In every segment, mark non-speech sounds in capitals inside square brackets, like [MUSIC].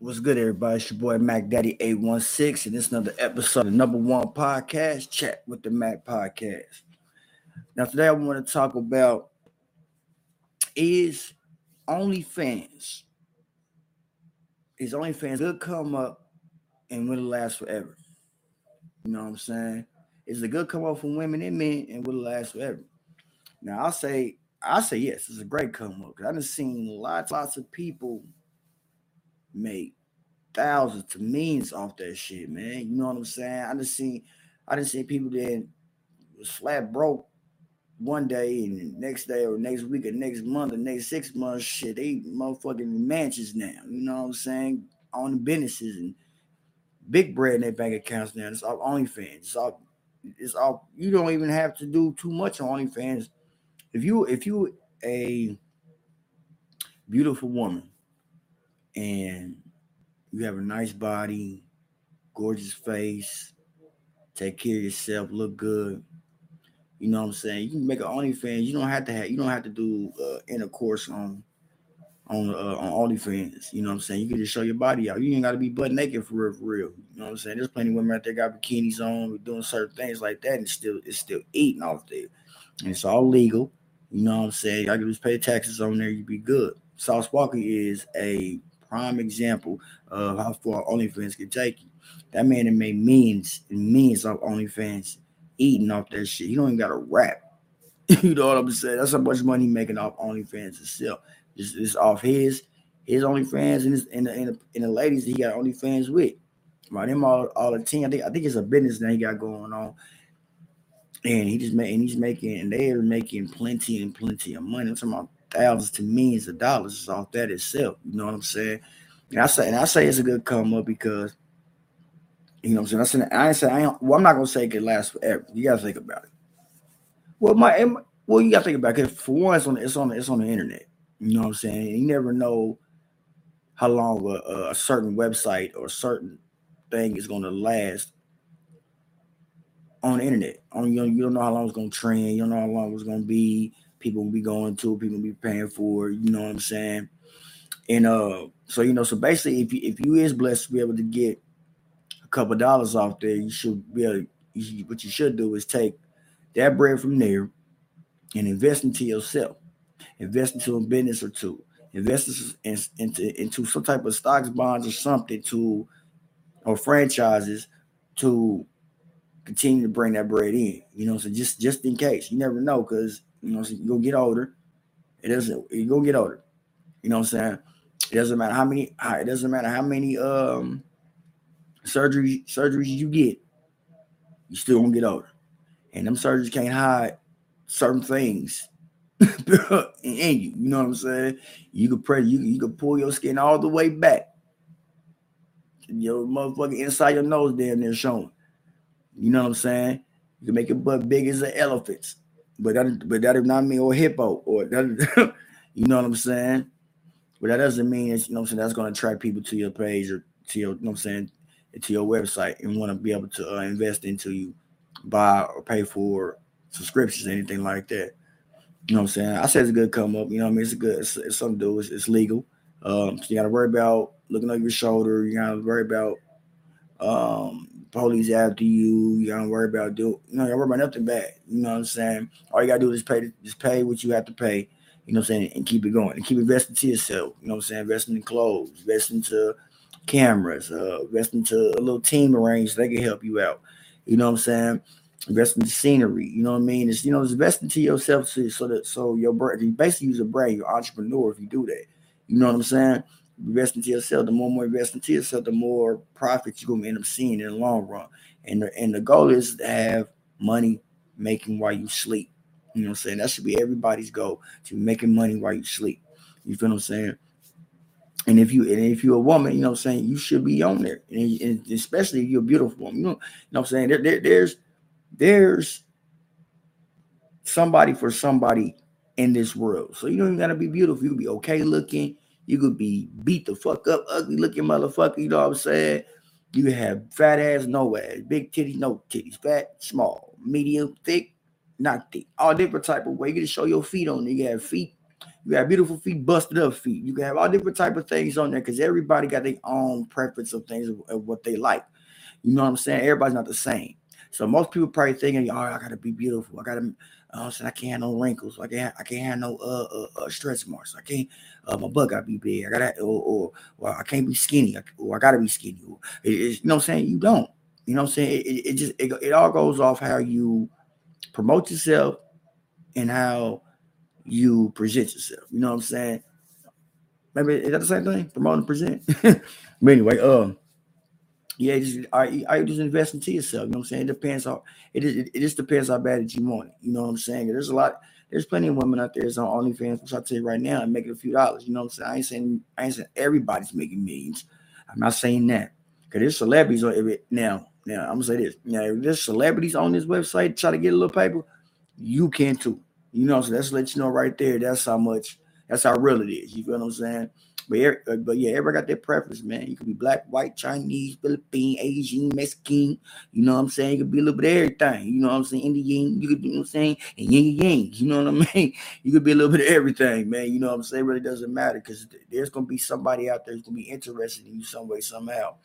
What's good, everybody? It's your boy Mac Daddy 816, and is another episode of the number one podcast, Chat with the Mac Podcast. Now, today I want to talk about is OnlyFans. Is OnlyFans good come up and will it last forever? You know what I'm saying? Is it a good come up for women and men and will it last forever? Now I'll say I say yes, it's a great come up I've seen lots, lots of people make thousands to millions off that shit, man. You know what I'm saying? I just seen I just seen people that was flat broke one day and next day or next week or next month or next six months, shit, they motherfucking mansions now. You know what I'm saying? On the businesses and big bread in their bank accounts now. It's all OnlyFans. It's all it's all you don't even have to do too much on OnlyFans. If you if you a beautiful woman and you have a nice body, gorgeous face, take care of yourself, look good. You know what I'm saying? You can make an OnlyFans. You don't have to have. You don't have to do uh, intercourse on on uh, on OnlyFans. You know what I'm saying? You can just show your body out. You ain't got to be butt naked for real, for real. You know what I'm saying? There's plenty of women out there got bikinis on, doing certain things like that, and still it's still eating off there. And it's all legal. You know what I'm saying? I can just pay taxes on there. You'd be good. Sauce Walker is a prime example of how far OnlyFans can take you. That man that made millions and millions off OnlyFans eating off that shit. You don't even got a rap. [LAUGHS] you know what I'm saying? That's how much money he making off OnlyFans itself. It's, it's off his his OnlyFans and his and the, and the, and the ladies he got OnlyFans with. Right, him all, all the team. I think I think it's a business that he got going on. And he just made and he's making and they are making plenty and plenty of money. I'm talking about thousands to millions of dollars off that itself. You know what I'm saying? And I say, and I say it's a good come up because you know what I'm saying. I, say I ain't, well, I'm not gonna say it can last forever. You gotta think about it. Well, my well, you gotta think about it. For one, it's on it's on it's on the internet. You know what I'm saying? You never know how long a, a certain website or certain thing is gonna last on the internet. On you, know, you don't know how long it's gonna trend. You don't know how long it's gonna be people will be going to, people will be paying for, you know what I'm saying? And uh, so you know, so basically, if you if you is blessed to be able to get a couple dollars off there, you should be able. You, what you should do is take that bread from there and invest into yourself, invest into a business or two, invest in, into into some type of stocks, bonds, or something to, or franchises to continue to bring that bread in. You know, so just just in case, you never know, because you know, so you go get older. It doesn't. You go get older. You know what I'm saying? It doesn't matter how many. It doesn't matter how many um surgeries surgeries you get. You still gonna get older, and them surgeries can't hide certain things [LAUGHS] in you. You know what I'm saying? You could press. You you could pull your skin all the way back. Your motherfucking inside your nose damn near showing. You know what I'm saying? You can make your butt big as an elephant's but that but that does not mean or hippo or that, [LAUGHS] you know what I'm saying. But that doesn't mean you know I'm saying that's going to attract people to your page or to your you know I'm saying to your website and want to be able to uh, invest into you, buy or pay for subscriptions, anything like that. You know what I'm saying? I said it's a good come up. You know what I mean? It's a good. It's, it's something to do. It's, it's legal. Um, so you got to worry about looking over your shoulder. You got to worry about um, police after you. You don't worry about do you know, you don't worry about nothing bad. You know what I'm saying? All you gotta do is pay just pay what you have to pay, you know what I'm saying, and keep it going and keep investing to yourself. You know what I'm saying? Investing in clothes, investing to cameras, uh, investing to a little team arrange they can help you out. You know what I'm saying? Investing in scenery, you know what I mean? It's you know, it's investing to yourself so, so that so your brain you basically use a brain, you're entrepreneur if you do that. You know what I'm saying? Invest into yourself, the more more invest into yourself, the more profits you're gonna end up seeing in the long run. And the and the goal is to have money making while you sleep. You know what I'm saying? That should be everybody's goal to making money while you sleep. You feel what I'm saying? And if you and if you're a woman, you know what I'm saying, you should be on there. And, and especially if you're a beautiful woman. You know, you know what I'm saying? There, there, there's there's somebody for somebody in this world. So you don't even gotta be beautiful. You can be okay looking you could be beat the fuck up, ugly looking motherfucker. You know what I'm saying? You have fat ass, no ass, big titties, no titties, fat, small, medium, thick, not thick, all different type of way. You can show your feet on. There. You have feet You have beautiful feet, busted up feet. You can have all different type of things on there because everybody got their own preference of things of, what they like. You know what I'm saying? Everybody's not the same. So most people probably thinking, "All right, I gotta be beautiful. I gotta." Uh, so I can't have no wrinkles. I can't. I can't have no uh, uh, uh stretch marks. I can't. Uh, my butt gotta be big. I gotta. Or, or, or I can't be skinny. Or I gotta be skinny. It, you know what I'm saying? You don't. You know what I'm saying? It, it just it, it all goes off how you promote yourself and how you present yourself. You know what I'm saying? Maybe is that the same thing? Promote and present. [LAUGHS] but anyway, um, yeah, just I, I just invest into yourself. You know what I'm saying? It depends on it. It, it just depends how bad that you want it. You know what I'm saying? There's a lot. There's plenty of women out there that's on OnlyFans, which I'll tell you right now, and making a few dollars. You know what I'm saying? I ain't saying I ain't saying everybody's making millions. I'm not saying that because there's celebrities on it now. Now I'm gonna say this. Now, if there's celebrities on this website try to get a little paper, you can too. You know, so that's let you know right there. That's how much. That's how real it is. You feel what I'm saying? But uh, but yeah, everybody got their preference, man. You could be black, white, Chinese, Philippine, Asian, Mexican. You know what I'm saying? You could be a little bit of everything. You know what I'm saying? Indian. You could be, you know what I'm saying? And yin yang. You know what I [LAUGHS] mean? You could be a little bit of everything, man. You know what I'm saying? It really doesn't matter because there's gonna be somebody out there who's gonna be interested in you some way, somehow.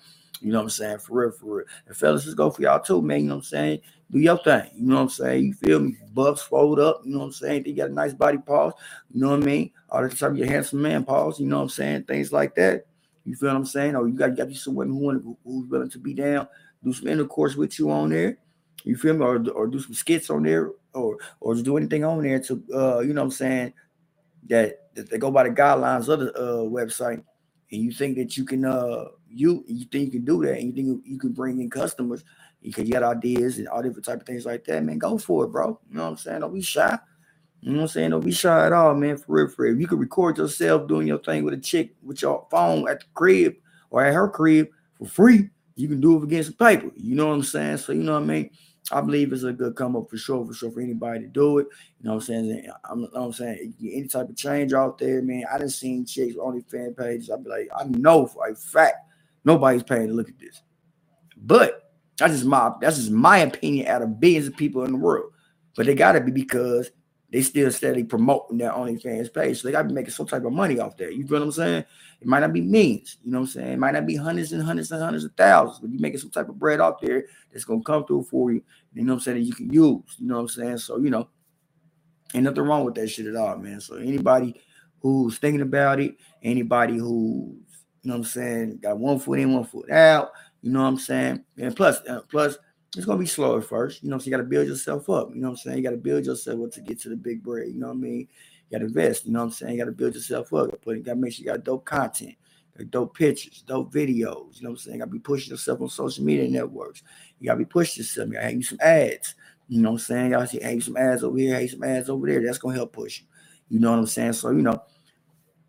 You know what I'm saying? For real, for real. And fellas, let's go for y'all too, man. You know what I'm saying? Do your thing. You know what I'm saying? You feel me? Buffs fold up. You know what I'm saying? They got a nice body pause. You know what I mean? All the time you're handsome man pause. You know what I'm saying? Things like that. You feel what I'm saying? Or you got, you got some women who want who's willing to be down, do some intercourse with you on there. You feel me? Or, or do some skits on there, or or just do anything on there to uh, you know what I'm saying, that, that they go by the guidelines of the uh website, and you think that you can uh you you think you can do that and you think you can bring in customers because you got ideas and all different type of things like that, man, go for it, bro. You know what I'm saying? Don't be shy. You know what I'm saying? Don't be shy at all, man. For real, for real. You can record yourself doing your thing with a chick with your phone at the crib or at her crib for free, you can do it against the paper. You know what I'm saying? So you know what I mean? I believe it's a good come up for sure, for sure, for anybody to do it. You know what I'm saying? I'm, I'm saying any type of change out there, man. I done seen chicks on the fan pages. I'd be like, I know for a fact Nobody's paying to look at this. But that's just my that's just my opinion out of billions of people in the world. But they gotta be because they still steadily promoting their OnlyFans page. So they gotta be making some type of money off there. You feel what I'm saying? It might not be millions, you know what I'm saying? It might not be hundreds and hundreds and hundreds of thousands, but you're making some type of bread out there that's gonna come through for you, you know what I'm saying, that you can use, you know what I'm saying? So, you know, ain't nothing wrong with that shit at all, man. So anybody who's thinking about it, anybody who's you know what I'm saying? Got one foot in, one foot out. You know what I'm saying? And plus, uh, plus, it's gonna be slow at first. You know, so you got to build yourself up. You know what I'm saying? You got to build yourself up to get to the big bread. You know what I mean? You got to invest. You know what I'm saying? You got to build yourself up. But you got to make sure you got dope content, dope pictures, dope videos. You know what I'm saying? You got to be pushing yourself on social media networks. You got to be pushing yourself. You got to have you some ads. You know what I'm saying? Got to have some ads over here, have some ads over there. That's gonna help push you. You know what I'm saying? So you know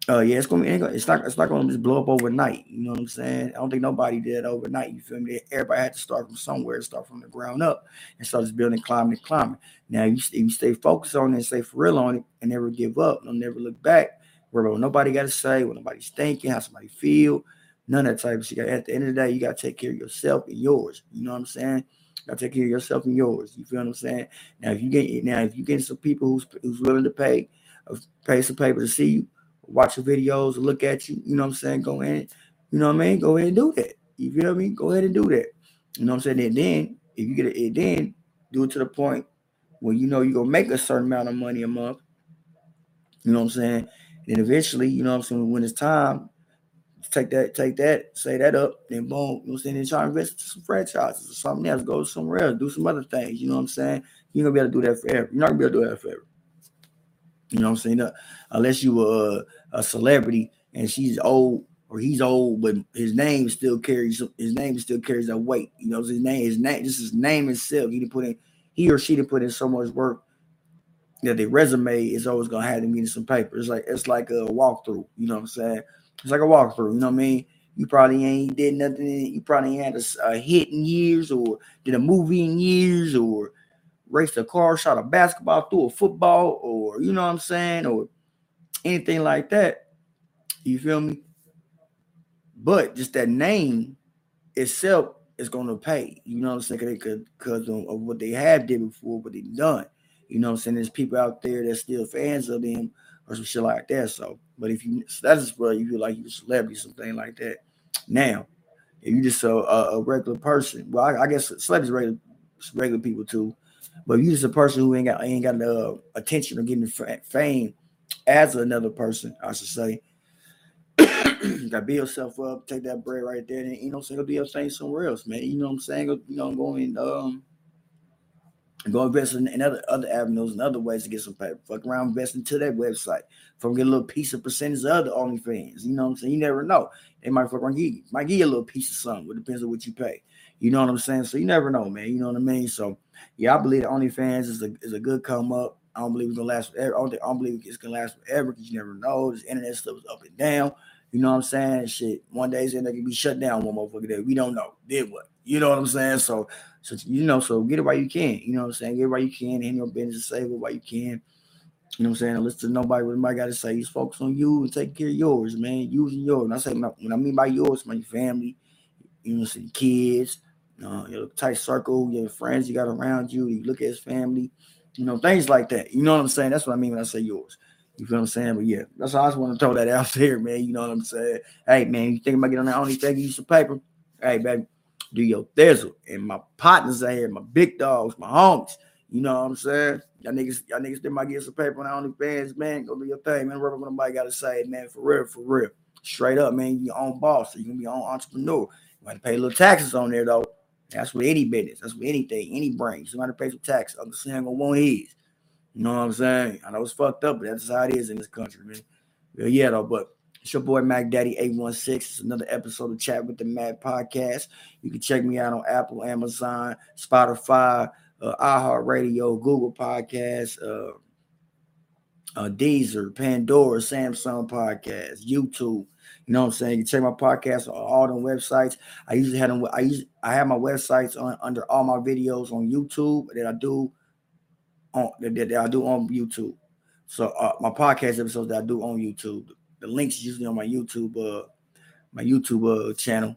uh, yeah, it's gonna be. It's not. It's not gonna just blow up overnight. You know what I'm saying? I don't think nobody did overnight. You feel me? Everybody had to start from somewhere, start from the ground up, and start just building, climbing, and climbing. Now, you, you stay focused on it, and stay for real on it, and never give up, and never look back. Where nobody got to say, what nobody's thinking, how somebody feel, none of that type of shit. At the end of the day, you got to take care of yourself and yours. You know what I'm saying? To take care of yourself and yours. You feel what I'm saying? Now, if you get now, if you get some people who's who's willing to pay, uh, pay some paper to see you watch your videos, look at you. You know what I'm saying? Go in, you know what I mean? Go ahead and do that. You feel me? Go ahead and do that. You know what I'm saying? And then if you get it, then do it to the point where you know you're gonna make a certain amount of money a month. You know what I'm saying? And eventually, you know what I'm saying, when it's time, take that, take that, say that up, then boom, you know what I'm saying? Then try to invest into some franchises or something else, go somewhere else, do some other things. You know what I'm saying? You're gonna be able to do that forever. You're not gonna be able to do that forever. You know what I'm saying? Uh, unless you were a, a, celebrity and she's old or he's old, but his name still carries his name still carries that weight. You know, his name, his name, just his name itself. He didn't put in he or she didn't put in so much work that their resume is always gonna have to meet some paper. It's like it's like a walkthrough. You know what I'm saying? It's like a walkthrough. You know what I mean? You probably ain't did nothing. You probably ain't had a, a hit in years, or did a movie in years, or raced a car, shot a basketball, threw a football, or you know what I'm saying, or anything like that. You feel me? But just that name itself is going to pay. You know what I'm saying? Because of, what they have did before, what they've done. You know what I'm saying? There's people out there that's still fans of them or some shit like that. So, but if you status brother, you feel like you're a celebrity, something like that. Now, if you just a, a regular person, well, I, I guess celebrities regular regular people too. But if you just a person who ain't got ain't got the attention or getting fame as another person, I should say. you [CLEARS THROAT] gotta build yourself up, take that bread right there, and you know, say go do your thing somewhere else, man. You know what I'm saying? Go, you know, going um go invest in, in, other other avenues and other ways to get some paper. Fuck around, invest into that website. From get a little piece of percentage of other OnlyFans. You know what I'm saying? You never know. They might fuck around give you, might give you a little piece of something. It depends on what you pay. You know what I'm saying? So you never know, man. You know what I mean? So yeah, I believe the OnlyFans is a is a good come up. I don't believe it's gonna last forever. I don't, think, I don't believe it's gonna last forever because you never know. This internet stuff is up and down. You know what I'm saying? Shit, one day it's gonna be shut down. One motherfucker day. We don't know. Did what? You know what I'm saying? So, so you know, so get it while you can. You know what I'm saying? Get it while you can. In your business, save it while you can. You know what I'm saying? Listen to nobody what anybody got to say. Just focus on you and take care of yours, man. Using yours. And I say when I mean by yours, my family, you know, some kids, uh, your tight circle, your friends you got around you. You look at his family, you know, things like that. You know what I'm saying? That's what I mean when I say yours. You feel what I'm saying? But yeah, that's how I just want to throw that [LAUGHS] out there, man. You know what I'm saying? Hey, man, you think about getting on that only thing, you some paper? Hey, baby, do your thizzle. And my partners out here, my big dogs, my homies. You know what I'm saying? Y'all niggas, y'all niggas still might get some paper on the OnlyFans, man. Go do your thing, man. Whatever nobody got to say, man. For real, for real. Straight up, man. You your own boss. So you can be your own entrepreneur. You to pay a little taxes on there, though. That's with any business. That's with anything, any brain. You got to pay some taxes. I'm just saying, one is. You know what I'm saying? I know it's fucked up, but that's how it is in this country, man. Well, yeah, though, but it's your boy Mac Daddy 816. It's another episode of Chat with the Mac Podcast. You can check me out on Apple, Amazon, Spotify, uh, iHeartRadio, Google Podcasts, uh, uh, Deezer, Pandora, Samsung Podcast, YouTube. You know what I'm saying? You check my podcast on all them websites. I usually have them. I usually I have my websites on under all my videos on YouTube that I do on that, that I do on YouTube. So uh, my podcast episodes that I do on YouTube the links usually on my YouTube, uh, my YouTube uh, channel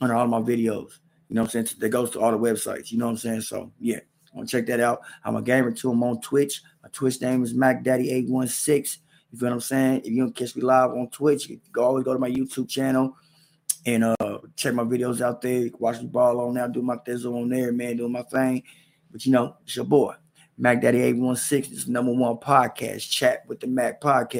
under all my videos. You know what I'm saying? That goes to all the websites. You know what I'm saying? So yeah, want to check that out. I'm a gamer too. I'm on Twitch. My Twitch name is Mac Daddy 816 You feel what I'm saying? If you don't catch me live on Twitch, you can always go to my YouTube channel and uh check my videos out there. Watch the ball on there, do my thizzle on there, man, doing my thing. But you know, it's your boy, Mac Daddy 816 This is number one podcast, chat with the Mac podcast.